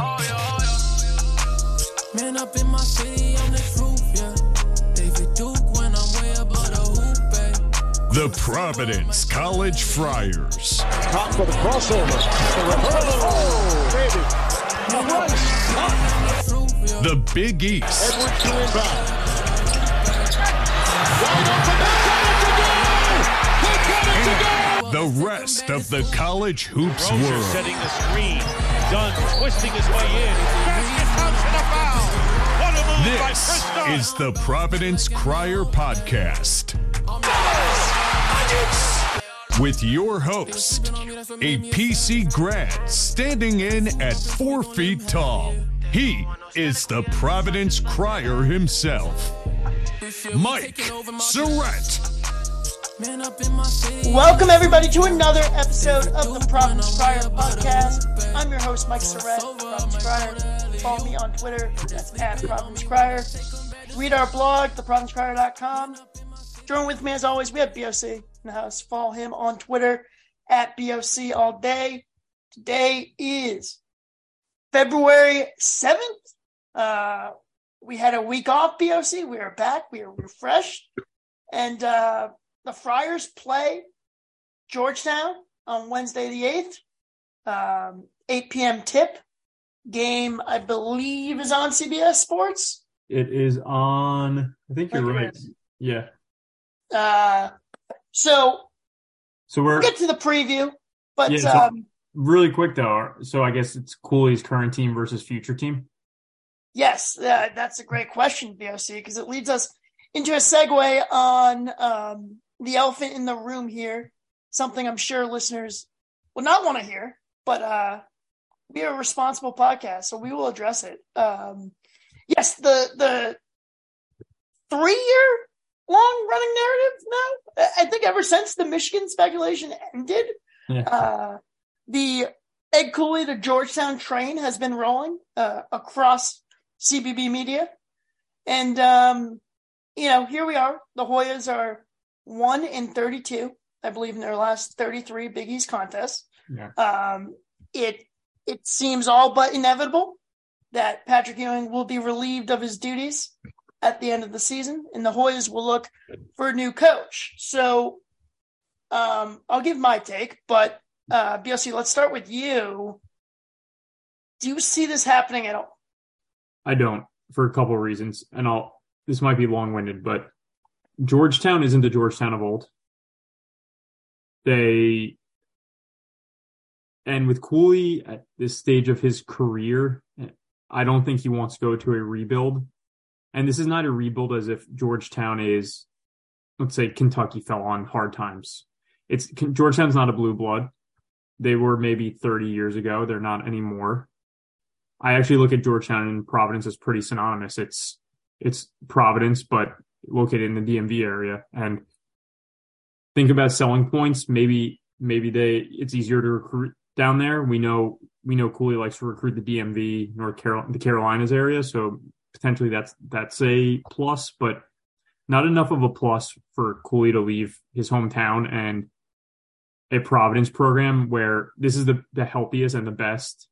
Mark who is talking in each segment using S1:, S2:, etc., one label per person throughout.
S1: Oh, oh, Man up in my city on this roof, yeah. David Duke when I'm way above the hoop, babe.
S2: The Providence College Friars.
S3: Top for the crossover. The reversal. Oh, baby. The run.
S1: This roof, yeah.
S2: The Big East.
S3: Edwards to inbound. Wide open.
S2: The rest of the college hoops
S4: Rozier
S2: world.
S4: setting the screen. Dunn twisting his way in. Basket counts and a foul. What a move by
S2: This
S4: Chris
S2: is the Providence Crier Podcast. With your host, a PC grad standing in at four feet tall. He is the Providence Crier himself, Mike
S1: Surette.
S5: Welcome everybody to another episode of the Providence Crier podcast. I'm your host Mike Surette, Providence Crier. Follow me on Twitter, that's at Providence Crier. Read our blog, theprovidencecrier.com. Join with me as always. We have BOC in the house. Follow him on Twitter at BOC all day. Today is February 7th. Uh, we had a week off, BOC. We are back. We are refreshed. And uh, the Friars play Georgetown on Wednesday the 8th, um, 8 p.m. tip. Game, I believe, is on CBS Sports.
S6: It is on. I think you're right. Yeah.
S5: Uh, so
S6: So we're
S5: we'll get to the preview, but
S6: Yeah, so-
S5: um,
S6: really quick though. So I guess it's Cooley's current team versus future team.
S5: yes, uh, that's a great question, BOC, because it leads us into a segue on um, the elephant in the room here, something I'm sure listeners will not want to hear, but uh, we are a responsible podcast, so we will address it. Um, yes, the the three year long running narrative now. I think ever since the Michigan speculation ended,
S6: Yeah.
S5: uh, the Ed Cooley to Georgetown train has been rolling uh, across CBB media, and um, you know here we are. The Hoyas are one in thirty two, I believe, in their last thirty three Big East contests.
S6: Yeah.
S5: Um, it it seems all but inevitable that Patrick Ewing will be relieved of his duties at the end of the season, and the Hoyas will look for a new coach. So, um, I'll give my take, but uh, BOC, let's start with you. Do you see this happening at all?
S6: I don't for a couple of reasons, and I'll. This might be long winded, but Georgetown isn't the Georgetown of old. They and with Cooley at this stage of his career, I don't think he wants to go to a rebuild. And this is not a rebuild as if Georgetown is, let's say, Kentucky fell on hard times. It's Georgetown's not a blue blood. They were maybe 30 years ago. They're not anymore. I actually look at Georgetown and Providence as pretty synonymous. It's it's Providence, but located in the DMV area. And think about selling points. Maybe maybe they it's easier to recruit down there. We know we know Cooley likes to recruit the DMV, North Carolina, the Carolinas area. So potentially that's that's a plus, but not enough of a plus for Cooley to leave his hometown and a Providence program where this is the, the healthiest and the best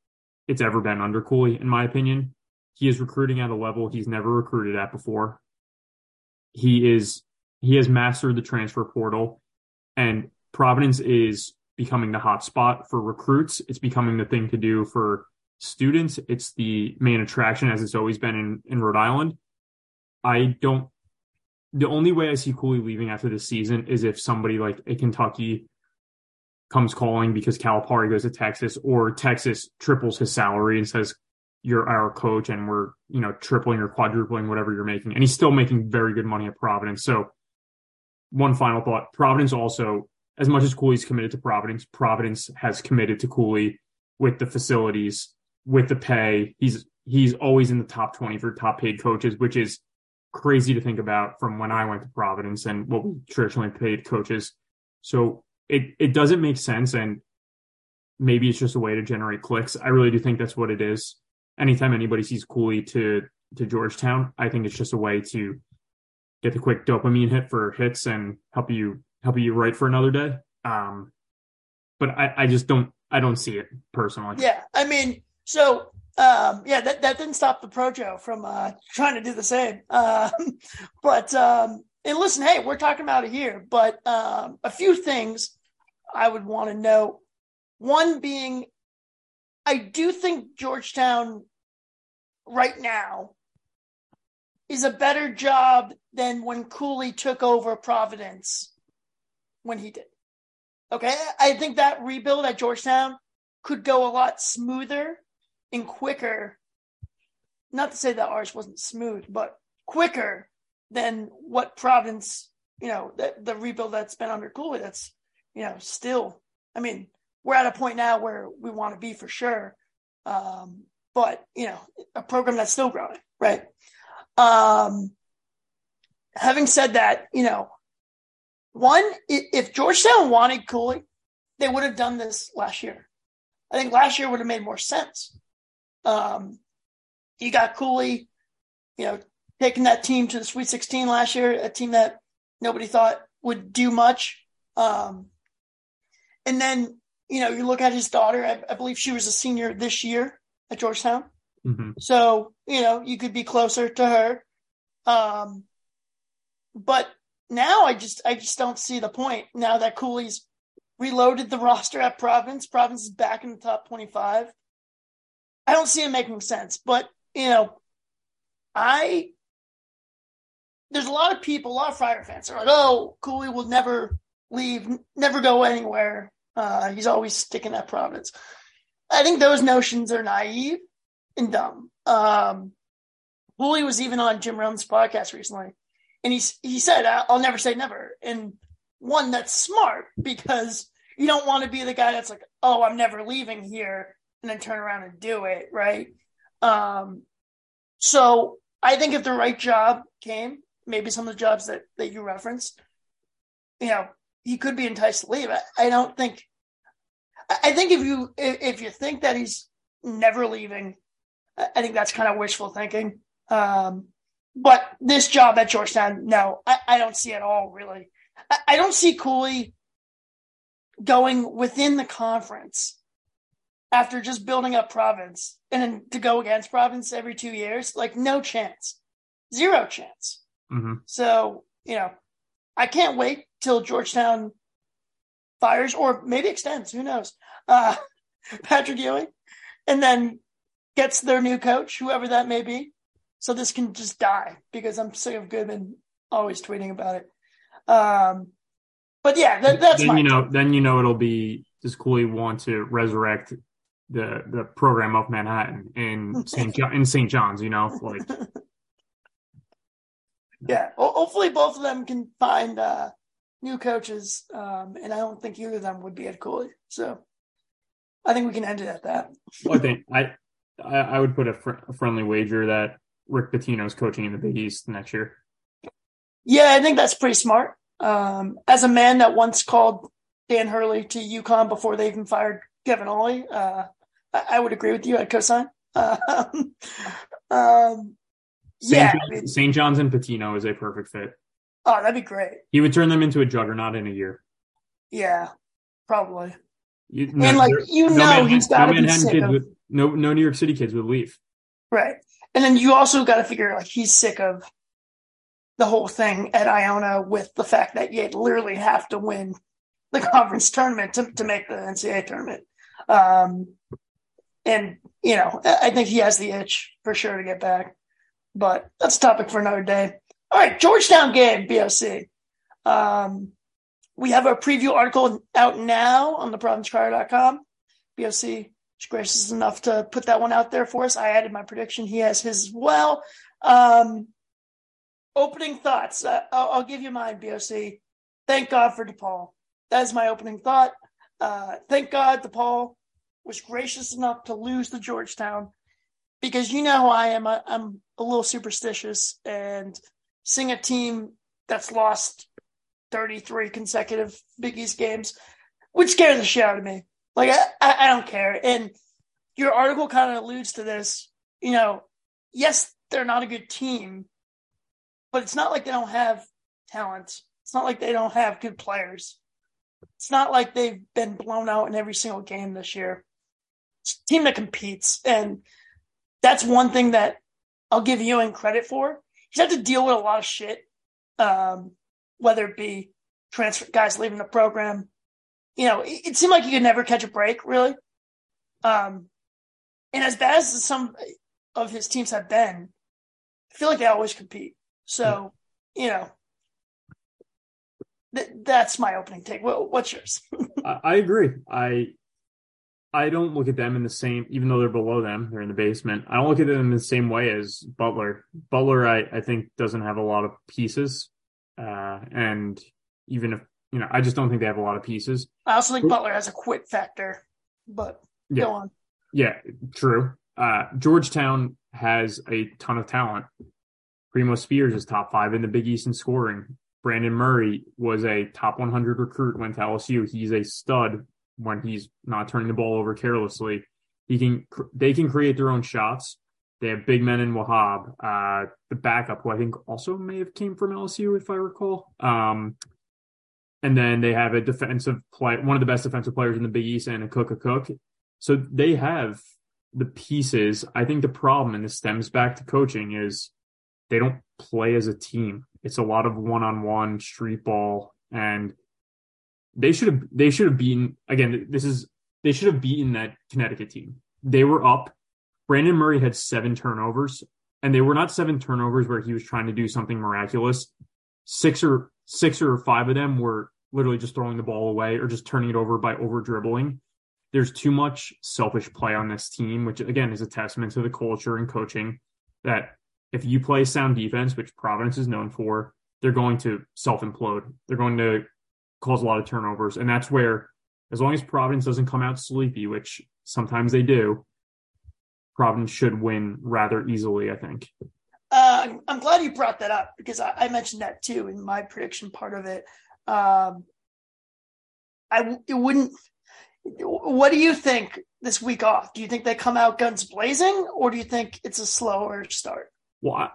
S6: it's ever been under Cooley, in my opinion. He is recruiting at a level he's never recruited at before. He is he has mastered the transfer portal and Providence is becoming the hot spot for recruits. It's becoming the thing to do for students. It's the main attraction as it's always been in, in Rhode Island. I don't the only way I see Cooley leaving after this season is if somebody like a Kentucky comes calling because Calipari goes to Texas or Texas triples his salary and says, you're our coach and we're, you know, tripling or quadrupling whatever you're making. And he's still making very good money at Providence. So one final thought, Providence also, as much as Cooley's committed to Providence, Providence has committed to Cooley with the facilities, with the pay. He's, he's always in the top 20 for top paid coaches, which is crazy to think about from when I went to Providence and what we traditionally paid coaches. So it it doesn't make sense and maybe it's just a way to generate clicks. I really do think that's what it is. Anytime anybody sees Cooley to to Georgetown, I think it's just a way to get the quick dopamine hit for hits and help you help you write for another day. Um, but I, I just don't I don't see it personally.
S5: Yeah, I mean, so um, yeah, that, that didn't stop the Projo from uh, trying to do the same. Um, but um, and listen, hey, we're talking about it here, but um, a few things I would want to know. One being, I do think Georgetown right now is a better job than when Cooley took over Providence when he did. Okay, I think that rebuild at Georgetown could go a lot smoother and quicker. Not to say that ours wasn't smooth, but quicker than what Providence, you know, the, the rebuild that's been under Cooley. That's, you know, still. I mean, we're at a point now where we want to be for sure, um, but you know, a program that's still growing, right? Um, having said that, you know, one, if Georgetown wanted Cooley, they would have done this last year. I think last year would have made more sense. Um, you got Cooley, you know, taking that team to the Sweet 16 last year, a team that nobody thought would do much. Um, and then, you know, you look at his daughter, I, I believe she was a senior this year at Georgetown.
S6: Mm-hmm.
S5: So, you know, you could be closer to her. Um, but now I just, I just don't see the point now that Cooley's reloaded the roster at Providence. Providence is back in the top 25. I don't see it making sense, but you know, I, there's a lot of people, a lot of Friar fans are like, oh, Cooley will never leave, never go anywhere. Uh, he's always sticking at Providence. I think those notions are naive and dumb. Um, Cooley was even on Jim Rohn's podcast recently, and he's he said, "I'll never say never." And one that's smart because you don't want to be the guy that's like, "Oh, I'm never leaving here," and then turn around and do it, right? Um, so I think if the right job came, maybe some of the jobs that that you referenced, you know, he could be enticed to leave. I, I don't think. I think if you if you think that he's never leaving, I think that's kind of wishful thinking. Um, but this job at Georgetown, no, I, I don't see at all really. I, I, don't see Cooley going within the conference after just building up Providence and then to go against Providence every two years. Like no chance, zero chance.
S6: Mm-hmm.
S5: So you know, I can't wait till Georgetown fires or maybe extends. Who knows? Uh, Patrick Ewing, and then gets their new coach, whoever that may be. So this can just die because I'm sick of Goodman always tweeting about it. Um, but yeah, that, that's
S6: then you know. Then you know it'll be does Cooley want to resurrect the the program of Manhattan in St. John, in St. John's? You know, like
S5: yeah. Hopefully, both of them can find uh, new coaches, um, and I don't think either of them would be at Cooley. So I think we can end it at that.
S6: well, I think I I, I would put a, fr- a, friendly wager that Rick Pitino is coaching in the Big East next year.
S5: Yeah, I think that's pretty smart. Um, as a man that once called Dan Hurley to UConn before they even fired Kevin Ollie, uh, I, I, would agree with you. I'd co-sign. Um, um, yeah,
S6: St. St. John's and Pitino is a perfect fit.
S5: Oh, that'd be great.
S6: He would turn them into a juggernaut in a year.
S5: Yeah, probably.
S6: You,
S5: no, and like you know, no he's got
S6: no
S5: be sick of,
S6: would, no no New York City kids would leave.
S5: Right, and then you also got to figure like he's sick of the whole thing at Iona with the fact that you literally have to win the conference tournament to to make the NCAA tournament. Um, and you know, I think he has the itch for sure to get back. But that's a topic for another day. All right, Georgetown game, BOC. Um, we have a preview article out now on the providencecrier.com. BOC is gracious enough to put that one out there for us. I added my prediction. He has his as well. Um, opening thoughts. Uh, I'll, I'll, give you mine, BOC. Thank God for DePaul. That is my opening thought. Uh, thank God DePaul was gracious enough to lose to Georgetown because you know how I am. I, I'm a little superstitious and seeing a team that's lost 33 consecutive Big East games would scare the shit out of me. Like, I, I don't care. And your article kind of alludes to this. You know, yes, they're not a good team, but it's not like they don't have talent. It's not like they don't have good players. It's not like they've been blown out in every single game this year. It's a team that competes, and that's one thing that I'll give Ewing credit for. He's had to deal with a lot of shit, um, whether it be transfer guys leaving the program. You know, it, it seemed like he could never catch a break, really. Um, and as bad as some of his teams have been, I feel like they always compete. So, you know, th- that's my opening take. What, what's yours?
S6: I, I agree. I I don't look at them in the same, even though they're below them, they're in the basement. I don't look at them in the same way as Butler. Butler, I, I think, doesn't have a lot of pieces. Uh, and even if, you know, I just don't think they have a lot of pieces.
S5: I also think Butler has a quit factor, but
S6: Yeah.
S5: go on.
S6: Yeah, true. Uh, Georgetown has a ton of talent. Primo Spears is top five in the Big East in scoring. Brandon Murray was a top 100 recruit, went to LSU. He's a stud when he's not turning the ball over carelessly. He can, they can create their own shots. They have big men in Wahab, uh, the backup, who I think also may have came from LSU, if I recall. Um, and then they have a defensive play, one of the best defensive players in the Big East, and Akok Akok. So they have the pieces. I think the problem, and this stems back to coaching, is they don't play as a team. It's a lot of one-on-one street ball, and they should have they should have beaten again. This is they should have beaten that Connecticut team. They were up. Brandon Murray had seven turnovers, and they were not seven turnovers where he was trying to do something miraculous. Six or six or five of them were literally just throwing the ball away or just turning it over by over dribbling. There's too much selfish play on this team, which again is a testament to the culture and coaching that if you play sound defense, which Providence is known for, they're going to self implode. They're going to cause a lot of turnovers. And that's where, as long as Providence doesn't come out sleepy, which sometimes they do, Providence should win rather easily, I think.
S5: Uh, I'm- glad you brought that up because I, I mentioned that too in my prediction part of it. Um, I it wouldn't. What do you think this week off? Do you think they come out guns blazing, or do you think it's a slower start?
S6: Well, I,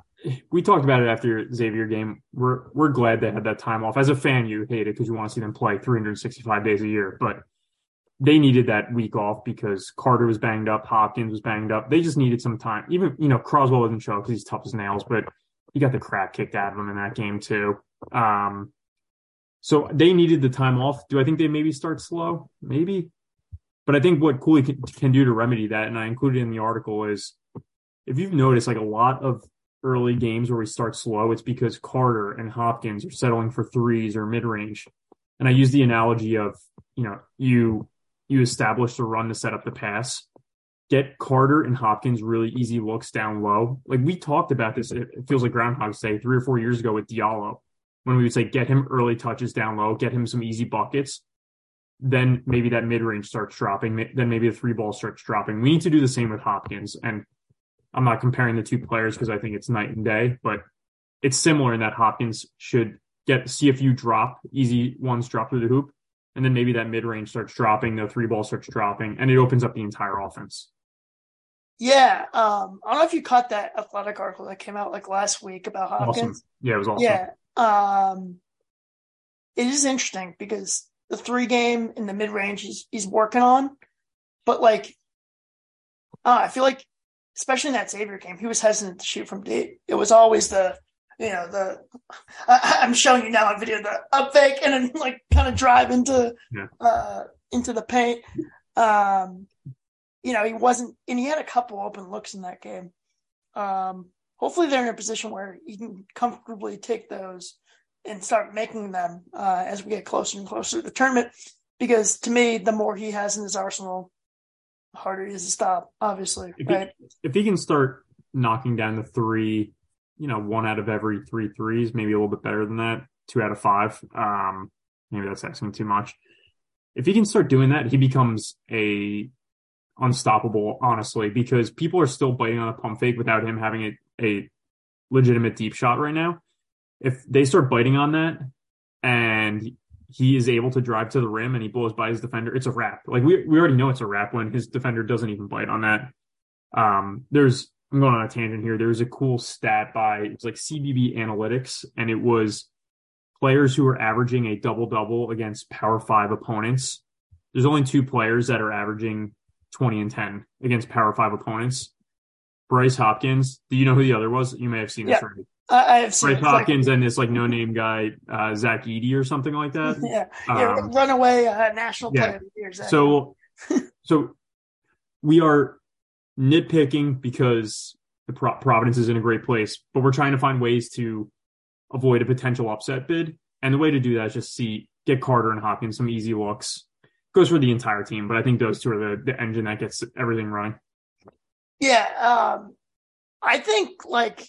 S6: we talked about it after Xavier game. We're we're glad they had that time off. As a fan, you hate it because you want to see them play 365 days a year, but they needed that week off because Carter was banged up, Hopkins was banged up. They just needed some time. Even you know Croswell didn't show because he's tough as nails, but he got the crap kicked out of him in that game too. Um, so they needed the time off. Do I think they maybe start slow? Maybe, but I think what Cooley can, can do to remedy that, and I included in the article, is if you've noticed, like a lot of early games where we start slow, it's because Carter and Hopkins are settling for threes or mid range. And I use the analogy of, you know, you you establish the run to set up the pass. Get Carter and Hopkins really easy looks down low. Like we talked about this, it feels like Groundhog's Day three or four years ago with Diallo, when we would say get him early touches down low, get him some easy buckets. Then maybe that mid range starts dropping. Then maybe the three ball starts dropping. We need to do the same with Hopkins. And I'm not comparing the two players because I think it's night and day, but it's similar in that Hopkins should get see a few drop, easy ones drop through the hoop, and then maybe that mid range starts dropping, the three ball starts dropping, and it opens up the entire offense.
S5: Yeah, um, I don't know if you caught that athletic article that came out like last week about Hopkins.
S6: Awesome. Yeah, it was awesome.
S5: Yeah. Um, it is interesting because the three game in the mid range he's, he's working on, but like, uh, I feel like, especially in that Xavier game, he was hesitant to shoot from deep. It was always the, you know, the, I, I'm showing you now on video, the up fake and then like kind of drive into,
S6: Yeah.
S5: uh, into the paint. Um, you know, he wasn't, and he had a couple open looks in that game. Um, hopefully they're in a position where he can comfortably take those and start making them uh, as we get closer and closer to the tournament. Because to me, the more he has in his arsenal, harder it is to stop. Obviously,
S6: If he- If he can start knocking down the three, you know, one out of every three threes, maybe a little bit better than that, two out of five. Um, maybe that's asking too much. If he can start doing that, he becomes a unstoppable, honestly, because people are still biting on a pump fake without him having a, a legitimate deep shot right now. If they start biting on that and he is able to drive to the rim and he blows by his defender, it's a wrap. Like we we already know it's a wrap when his defender doesn't even bite on that. Um, there's I'm going on a tangent here. There was a cool stat by it was like CBB Analytics, and it was players who are averaging a double double against Power Five opponents. There's only two players that are averaging 20 and 10 against Power Five opponents. Bryce Hopkins. Do you know who the other was? You may have seen this
S5: Yeah.
S6: already.
S5: I, have seen
S6: Bryce.
S5: It's like-
S6: Hopkins and this like no name guy, uh, Zach Edey or something like that.
S5: yeah, yeah
S6: Um,
S5: runaway uh, national
S6: yeah.
S5: player of the year. Zach.
S6: So, so we are nitpicking because the Pro- Providence is in a great place, but we're trying to find ways to avoid a potential upset bid. And the way to do that is just see get Carter and Hopkins some easy looks. Goes for the entire team, but I think those two are the, the engine that gets everything running.
S5: Yeah, um, I think like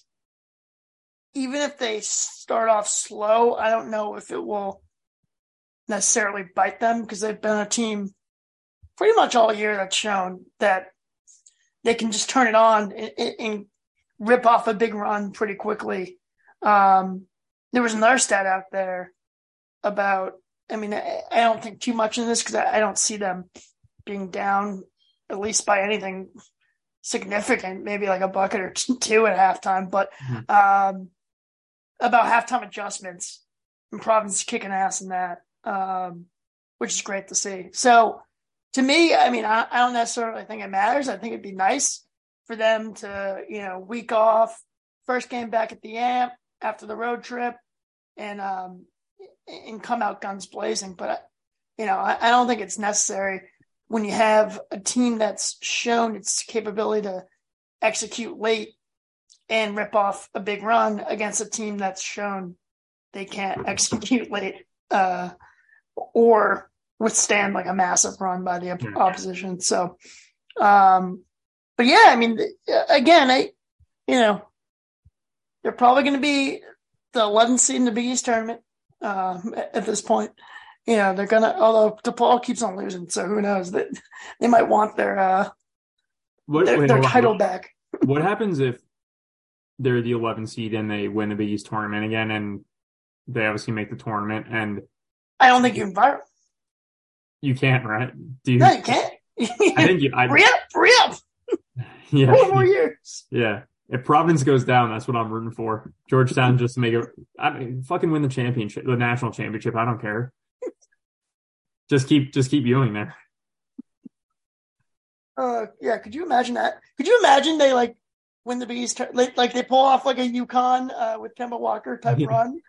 S5: even if they start off slow, I don't know if it will necessarily bite them because they've been a team pretty much all year that's shown that they can just turn it on and, and- rip off a big run pretty quickly. Um, there was another stat out there about. I mean, I, I don't think too much in this because I, I don't see them being down at least by anything significant, maybe like a bucket or two at halftime, but
S6: Mhm.
S5: um, about halftime adjustments and Providence kicking ass in that, um, which is great to see. So to me, I mean, I, I don't necessarily think it matters. I think it'd be nice for them to, you know, week off, first game back at the amp after the road trip and, um, and come out guns blazing. But, you know, I, I don't think it's necessary when you have a team that's shown its capability to execute late and rip off a big run against a team that's shown they can't execute late uh, or withstand like a massive run by the op- opposition. So, um, but yeah, I mean, again, I, you know, they're probably going to be the 11th seed in the Big East tournament um, at, this point. You know, they're gonna. Although DePaul keeps on losing, so who knows? That they might want their uh,
S6: What,
S5: their,
S6: wait,
S5: their title back.
S6: what happens if they're the 11 seed and they win the Big East tournament again and they obviously make the tournament and
S5: I don't think you can fire.
S6: you can't, right? Do you?
S5: No, you can't.
S6: I think you, I!
S5: Hurry up!
S6: yeah.
S5: Four more years.
S6: Yeah. If Providence goes down, that's what I'm rooting for. Georgetown just to make it. I mean, fucking win the championship, the national championship. I don't care. Just keep, just keep Ewing there.
S5: Uh, yeah. Could you imagine that? Could you imagine they like win the Big East, like, like they pull off like a UConn uh, with Kemba Walker type
S6: Yeah.
S5: run,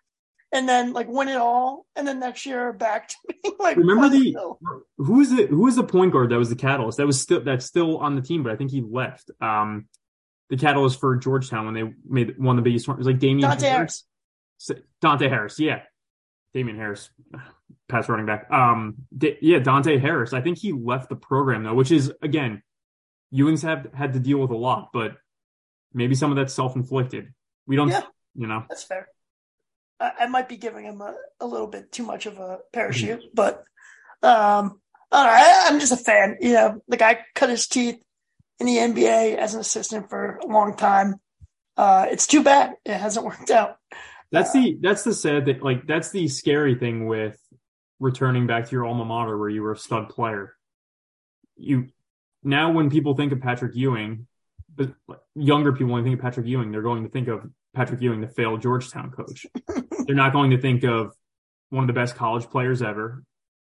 S5: and then like win it all, and then next year back to being like
S6: Remember the
S5: Buffalo.
S6: who was the who was the point guard that was the catalyst? That was still that's still on the team, but I think he left. Um, the catalyst for Georgetown when they made won the Big East it was like Damian
S5: Dante Harris.
S6: Dante Harris, yeah, Damian Harris, pass running back. Um, Da- yeah, Dante Harris. I think he left the program though, which is again, Ewing's have had to deal with a lot, but maybe some of that's self inflicted. We don't,
S5: Yeah.
S6: you know.
S5: That's fair. I, I might be giving him a, a little bit too much of a parachute, but um, know, I, I'm just a fan. You know, the guy cut his teeth in the NBA as an assistant for a long time. Uh, it's too bad it hasn't worked out.
S6: That's the that's the sad thing. Like that's the scary thing with returning back to your alma mater where you were a stud player. You now when people think of Patrick Ewing, younger people when they think of Patrick Ewing, they're going to think of Patrick Ewing, the failed Georgetown coach. they're not going to think of one of the best college players ever,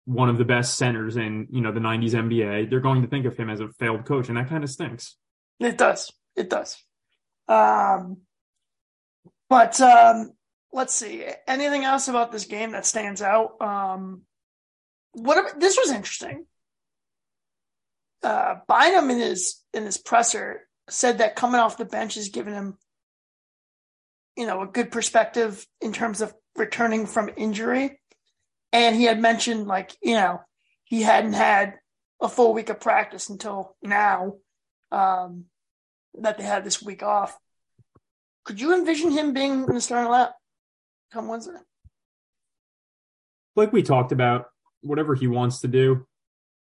S6: one of the best centers in you know the '90s NBA. They're going to think of him as a failed coach, and that kind of stinks.
S5: It does. It does. Um, but um, let's see. Anything else about this game that stands out? Um, what ab- this was interesting. Uh, Bynum in his in his presser said that coming off the bench has given him, you know, a good perspective in terms of returning from injury. And he had mentioned like, you know, he hadn't had a full week of practice until now. Um, that they had this week off. Could you envision him being in the starting lap come Wednesday?
S6: like we talked about, whatever he wants to do.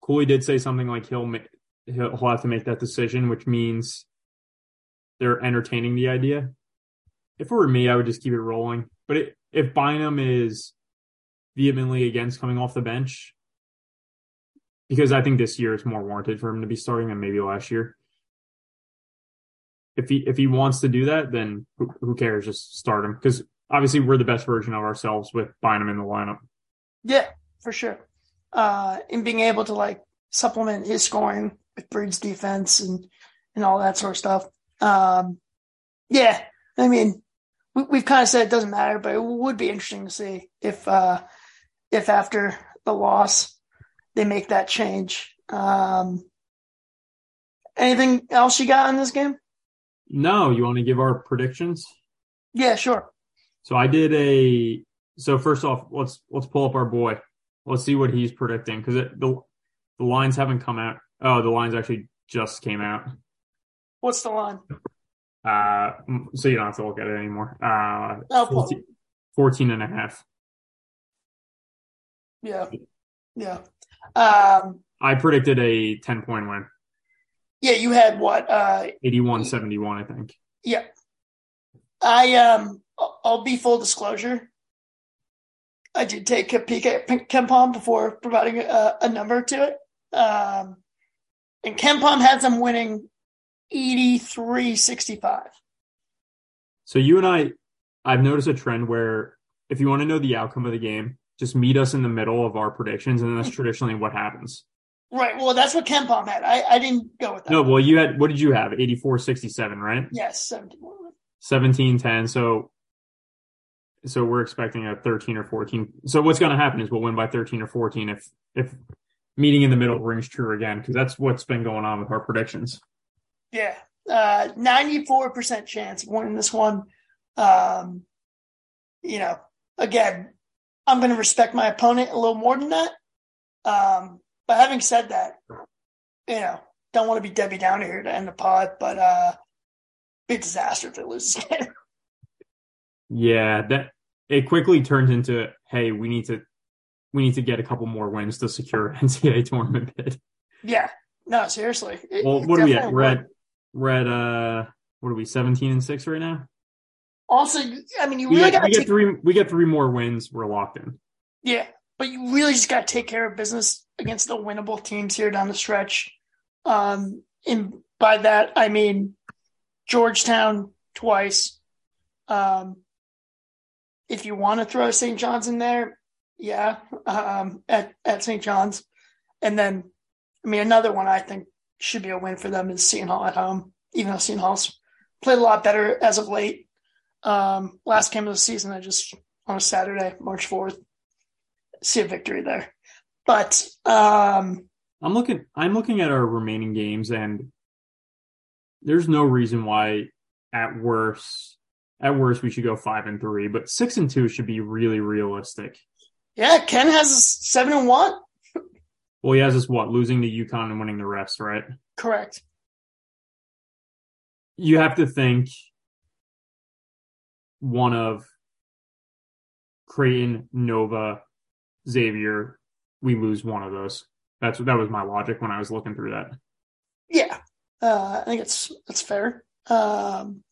S6: Cooley did say something like he'll he'll, he'll have to make that decision, which means they're entertaining the idea. If it were me, I would just keep it rolling. But it, if Bynum is vehemently against coming off the bench, because I think this year it's more warranted for him to be starting than maybe last year. If he if he wants to do that, then who, who cares? Just start him because obviously we're the best version of ourselves with Bynum in the lineup.
S5: Yeah, for sure. Uh, and being able to like supplement his scoring with Breed's defense and and all that sort of stuff. Um, yeah, I mean, we, we've kind of said it doesn't matter, but it would be interesting to see if uh, if after the loss they make that change. Um, anything else you got in this game?
S6: No, you want to give our predictions?
S5: Yeah, sure.
S6: So I did a. So first off, let's let's pull up our boy. Let's see what he's predicting because the the lines haven't come out. Oh, the lines actually just came out.
S5: What's the line?
S6: Uh, so you don't have to look at it anymore. Uh,
S5: Oh,
S6: 14, 14 and a half.
S5: Yeah, yeah, um,
S6: I predicted a 10 point win,
S5: yeah. You had what? Uh,
S6: 81 71, I think.
S5: Yeah. I um I'll- be full disclosure. I did take a peek at KenPom before providing a, a number to it. Um and KenPom had them winning 83-65.
S6: So you and I, I've noticed a trend where if you want to know the outcome of the game, just meet us in the middle of our predictions, and that's traditionally what happens.
S5: Right. Well, that's what KenPom had. I, I didn't go with that.
S6: No, well, you had what did you have? 84 67, right?
S5: Yes, 17.
S6: 17 10. So, so we're expecting a 13 or 14. So what's going to happen is we'll win by 13 or 14 if if meeting in the middle rings true again, because that's what's been going on with our predictions.
S5: Yeah. Uh 94% chance of winning this one. Um you know, again, I'm going to respect my opponent a little more than that. Um but having said that, you know, don't want to be Debbie Downer here to end the pod, but uh a disaster if they lose this game.
S6: Yeah, that it quickly turns into hey, we need to we need to get a couple more wins to secure NCAA tournament bid.
S5: yeah. No, seriously. It-
S6: Well, what are we at? We're at we're at uh what are we 17 and 6 right now?
S5: Also, I mean, you really got
S6: we
S5: to
S6: get
S5: take
S6: three we get three more wins, we're locked in.
S5: Yeah, but you really just got to take care of business against the winnable teams here down the stretch. Um, and by that I mean Georgetown twice. Um, if you want to throw St. John's in there, yeah, um, at at St. John's, and then I mean another one I think should be a win for them is Seton Hall at home. Even though Seton Hall's played a lot better as of late. Um, last game of the season, I just on a Saturday, March fourth, see a victory there. But um,
S6: I'm looking I'm looking at our remaining games and there's no reason why at worst at worst we should go 5 and 3, but 6 and 2 should be really realistic.
S5: yeah, Ken has a seven and one.
S6: Well, he has us what, losing to UConn and winning the rest, right?
S5: Correct.
S6: You have to think one of Creighton, Nova, Xavier, we lose one of those. That's that was my logic when I was looking through that.
S5: Yeah, uh, I think it's that's fair. Um,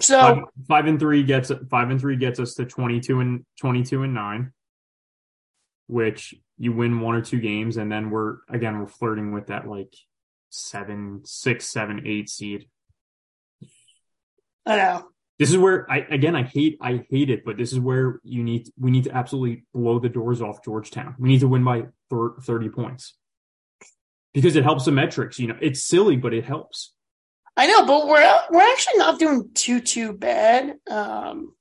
S5: so
S6: Five, five and three gets five and three gets us to twenty two and twenty two and nine, which you win one or two games, and then we're again we're flirting with that like seven, six, seven, eight seed.
S5: I know.
S6: This is where I again I hate I hate it, but this is where you need we need to absolutely blow the doors off Georgetown. We need to win by thir- thirty points because it helps the metrics. You know, it's silly, but it helps.
S5: I know, but we're we're actually not doing too too bad. Um,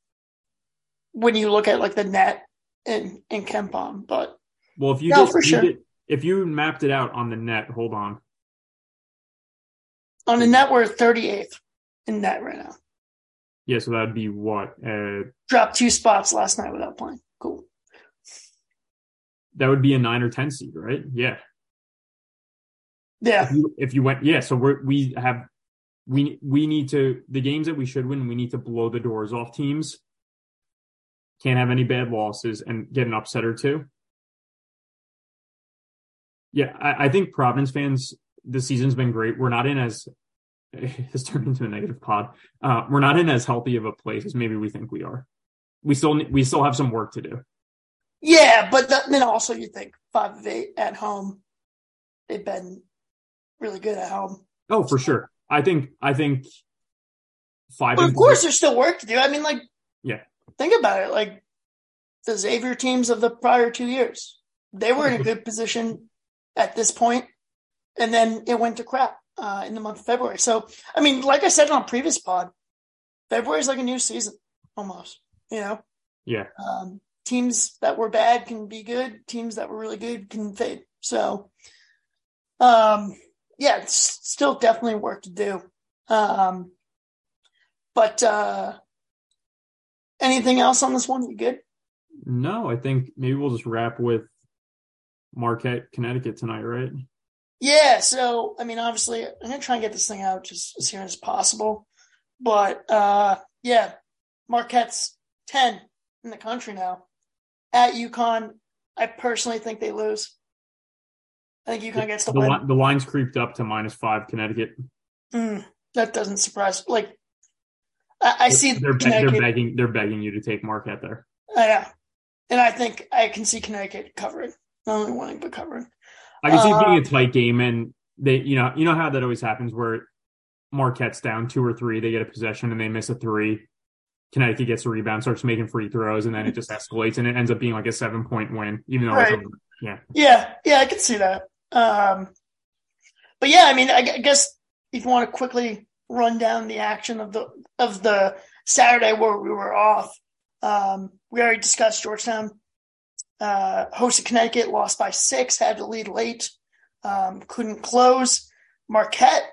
S5: when you look at like the net in in KenPom, but
S6: Well, if you
S5: No,
S6: did,
S5: for
S6: if you
S5: sure.
S6: did- if you mapped it out on the net, hold on.
S5: on the net we're 38th in net right now.
S6: Yeah, so that'd be what? Uh,
S5: Dropped two spots last night without playing. Cool.
S6: that would be a nine or ten seed, right? Yeah.
S5: Yeah,
S6: If you, if you went, yeah. So we're we have we we need to the games that we should win. We need to blow the doors off teams. Can't have any bad losses and get an upset or two. Yeah, I, I think Providence fans. The season's been great. We're not in as has turned into a negative pod. Uh, we're not in as healthy of a place as maybe we think we are. We still we still have some work to do.
S5: yeah, but th- then also you think five of eight at home. They've been really good at home.
S6: Oh, for sure. I think I think five.
S5: But of course, there's still work to do. I mean, like. Think about it, like the Xavier teams of the prior two years, they were in a good position at this point, and then it went to crap uh, in the month of February. So, I mean, like I said on a previous pod, February is like a new season almost. You know,
S6: Yeah.
S5: um, teams that were bad can be good. Teams that were really good can fade. So, um, yeah, it's still definitely work to do. Um, but uh, anything else on this one? You good?
S6: No, I think maybe we'll just wrap with Marquette, Connecticut tonight, right?
S5: Yeah. So, I mean, obviously, I'm gonna try and get this thing out just as soon as possible. But uh, yeah, Marquette's ten in the country now. At UConn, I personally think they lose. I think UConn gets the,
S6: The,
S5: win.
S6: li- the line's creeped up to minus five Connecticut.
S5: Mm, that doesn't surprise. Like, I, I see
S6: they're, they're begging they're begging you to take Marquette there.
S5: Uh, yeah, and I think I can see Connecticut covering, not only winning but covering.
S6: I can see it being
S5: Uh,
S6: a tight game, and they, you know, you know how that always happens where Marquette's down two or three, they get a possession and they miss a three. Connecticut gets a rebound, starts making free throws, and then it just escalates, and it ends up being like a seven point win, even though it's
S5: Right.
S6: yeah,
S5: Yeah, yeah, I can see that. Um, but yeah, I mean, I, I guess if you want to quickly run down the action of the of the Saturday where we were off, um, we already discussed Georgetown uh, hosted Connecticut, lost by six, had to lead late, um, couldn't close. Marquette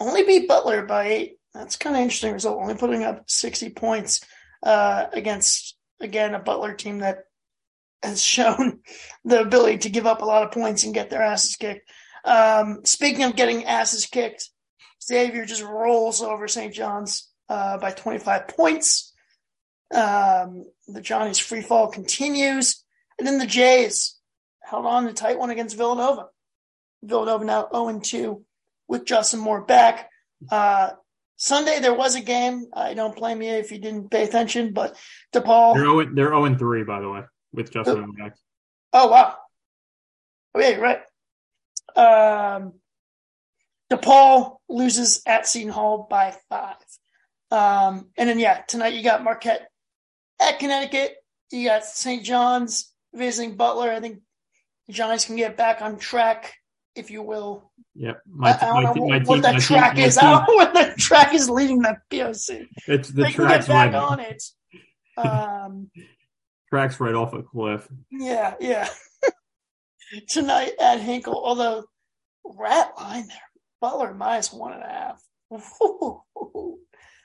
S5: only beat Butler by eight. That's kind of interesting result. Only putting up sixty points uh, against again a Butler team that has shown the ability to give up a lot of points and get their asses kicked. Um, speaking of getting asses kicked, Xavier just rolls over St. John's uh, by 25 points. Um, the Johnny's free fall continues. And then the Jays held on to tight one against Villanova. Villanova now 0 2 with Justin Moore back. Uh, Sunday there was a game. I don't blame you if you didn't pay attention, but DePaul.
S6: they're zero, they're zero and three by the way with Justin Moore back.
S5: Oh wow. Oh yeah, you're right. Um DePaul loses at Seton Hall by five. Um and then yeah, tonight you got Marquette at Connecticut. You got St. John's visiting Butler. I think the Giants can get back on track, if you will.
S6: Yep,
S5: I,
S6: my,
S5: I don't
S6: my,
S5: know what,
S6: my
S5: what
S6: team,
S5: that track
S6: team,
S5: is. I don't know what that track is leading the POC.
S6: It's the
S5: they
S6: tracks
S5: get back
S6: right,
S5: on it. Um
S6: tracks right off a cliff.
S5: Yeah, yeah. Tonight at Hinkle, although rat line there, Butler minus one and a half.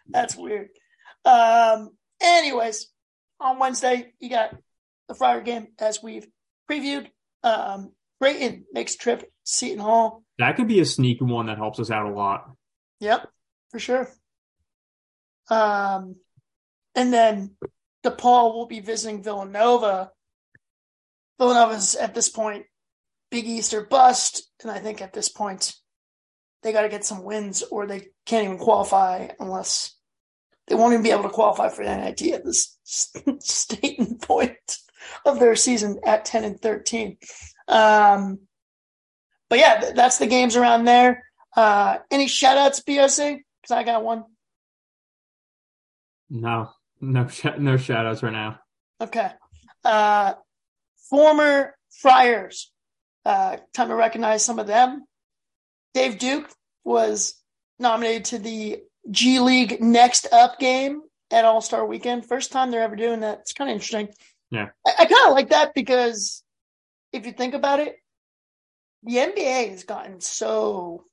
S5: That's weird. Um, anyways, on Wednesday, you got the Friar game as we've previewed. Um, Creighton makes a trip to Seton Hall.
S6: That could be a sneaky one that helps us out a lot.
S5: Yep, for sure. Um, and then DePaul will be visiting Villanova. Villanova's at this point Big East or bust, and I think at this point they got to get some wins, or they can't even qualify unless they won't even be able to qualify for the NIT at this stating point of their season at ten and thirteen. Um, but yeah, th- that's the games around there. Uh, any shout outs, BOC? Because I got one.
S6: No, no, sh- no shout outs right now.
S5: Okay. Uh, former Friars. Uh, time to recognize some of them. Dave Duke was nominated to the G League Next Up game at All Star Weekend. First time they're ever doing that. It's kind of interesting.
S6: Yeah.
S5: I, I kind of like that because if you think about it, the NBA has gotten so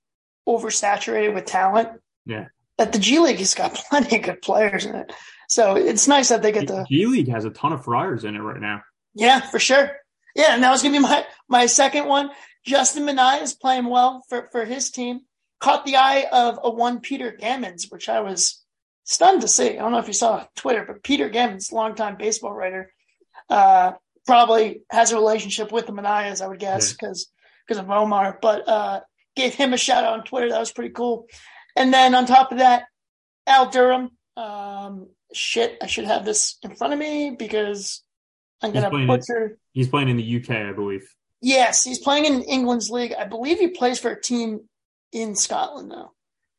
S5: oversaturated with talent.
S6: Yeah.
S5: That the G League has got plenty of good players in it. So it's nice that they get the
S6: G League has a ton of Friars in it right now.
S5: yeah, for sure. Yeah, and that was gonna be my my second one. Justin Minaya is playing well for for his team. Caught the eye of a one Peter Gammons, which I was stunned to see. I don't know if you saw Twitter, but Peter Gammons, longtime baseball writer, uh, probably has a relationship with the Minayas, I would guess, because because of Omar. But uh, gave him a shout out on Twitter. That was pretty cool. And then on top of that, Al Durham. Um, shit, I should have this in front of me because I'm
S6: He's
S5: gonna butcher.
S6: He's playing in the UK, I believe.
S5: Yes, he's playing in England's league. I believe he plays for a team in Scotland now.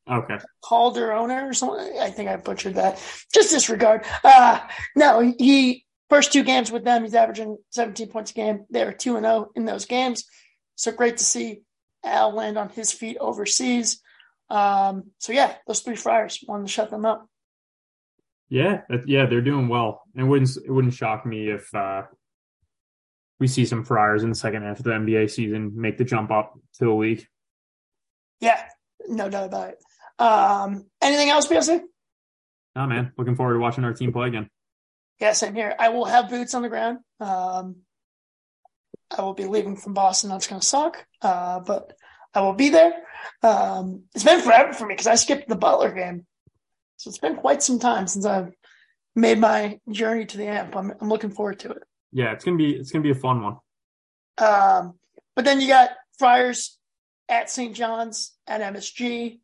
S6: Okay.
S5: Calderona or something. I think I butchered that. Just disregard. Uh, no, he first two games with them, he's averaging 17 points a game. They're 2 and 0 in those games. So great to see Al land on his feet overseas. Um, so yeah, those three Friars wanted to shut them up.
S6: Yeah, that, yeah, they're doing well. It wouldn't it wouldn't shock me if uh, we see some Friars in the second half of the NBA season make the jump up to the league.
S5: Yeah, no doubt about it. Um, anything else, BOC?
S6: Oh man, looking forward to watching our team play again.
S5: Yeah, same here. I will have boots on the ground. Um, I will be leaving from Boston. That's going to suck, uh, but I will be there. Um, it's been forever for me because I skipped the Butler game, so it's been quite some time since I've made my journey to the amp. I'm, I'm looking forward to it.
S6: Yeah, it's gonna be it's gonna be a fun one.
S5: Um, but then you got Friars at St. John's at MSG.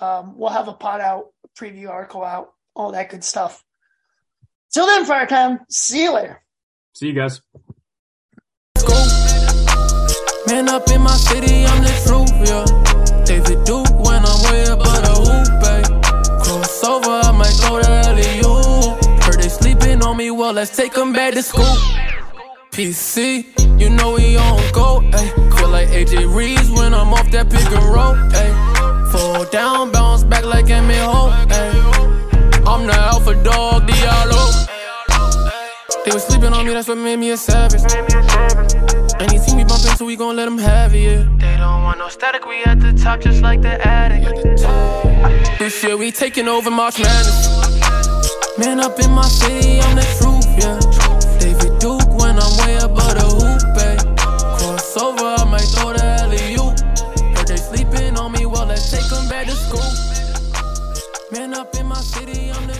S5: Um, we'll have a pot out, preview article out, all that good stuff. Till then, Fire Time. See you later.
S6: See you guys.
S1: Man up in my city, I'm the truth, yeah. David Duke when I'm way up well, let's take them back to school. PC, you know we on go, ayy. Feel like AJ Reeves when I'm off that pick and roll, ayy. Fall down, bounce back like Emmitt Holt, ayy. I'm the alpha dog, Diallo. They was sleeping on me, that's what made me a savage. Anything we bump into, we gon' let them have it, yeah. They don't want no static, we at the top just like the attic. This year we taking over March Madness. Man up in my city, I'm the truth, yeah. David Duke when I'm way above the hoop, ayy. Cross over, I might throw the hell alley you. But they sleeping on me, well, let's take them back to school. Man up in my city, I'm the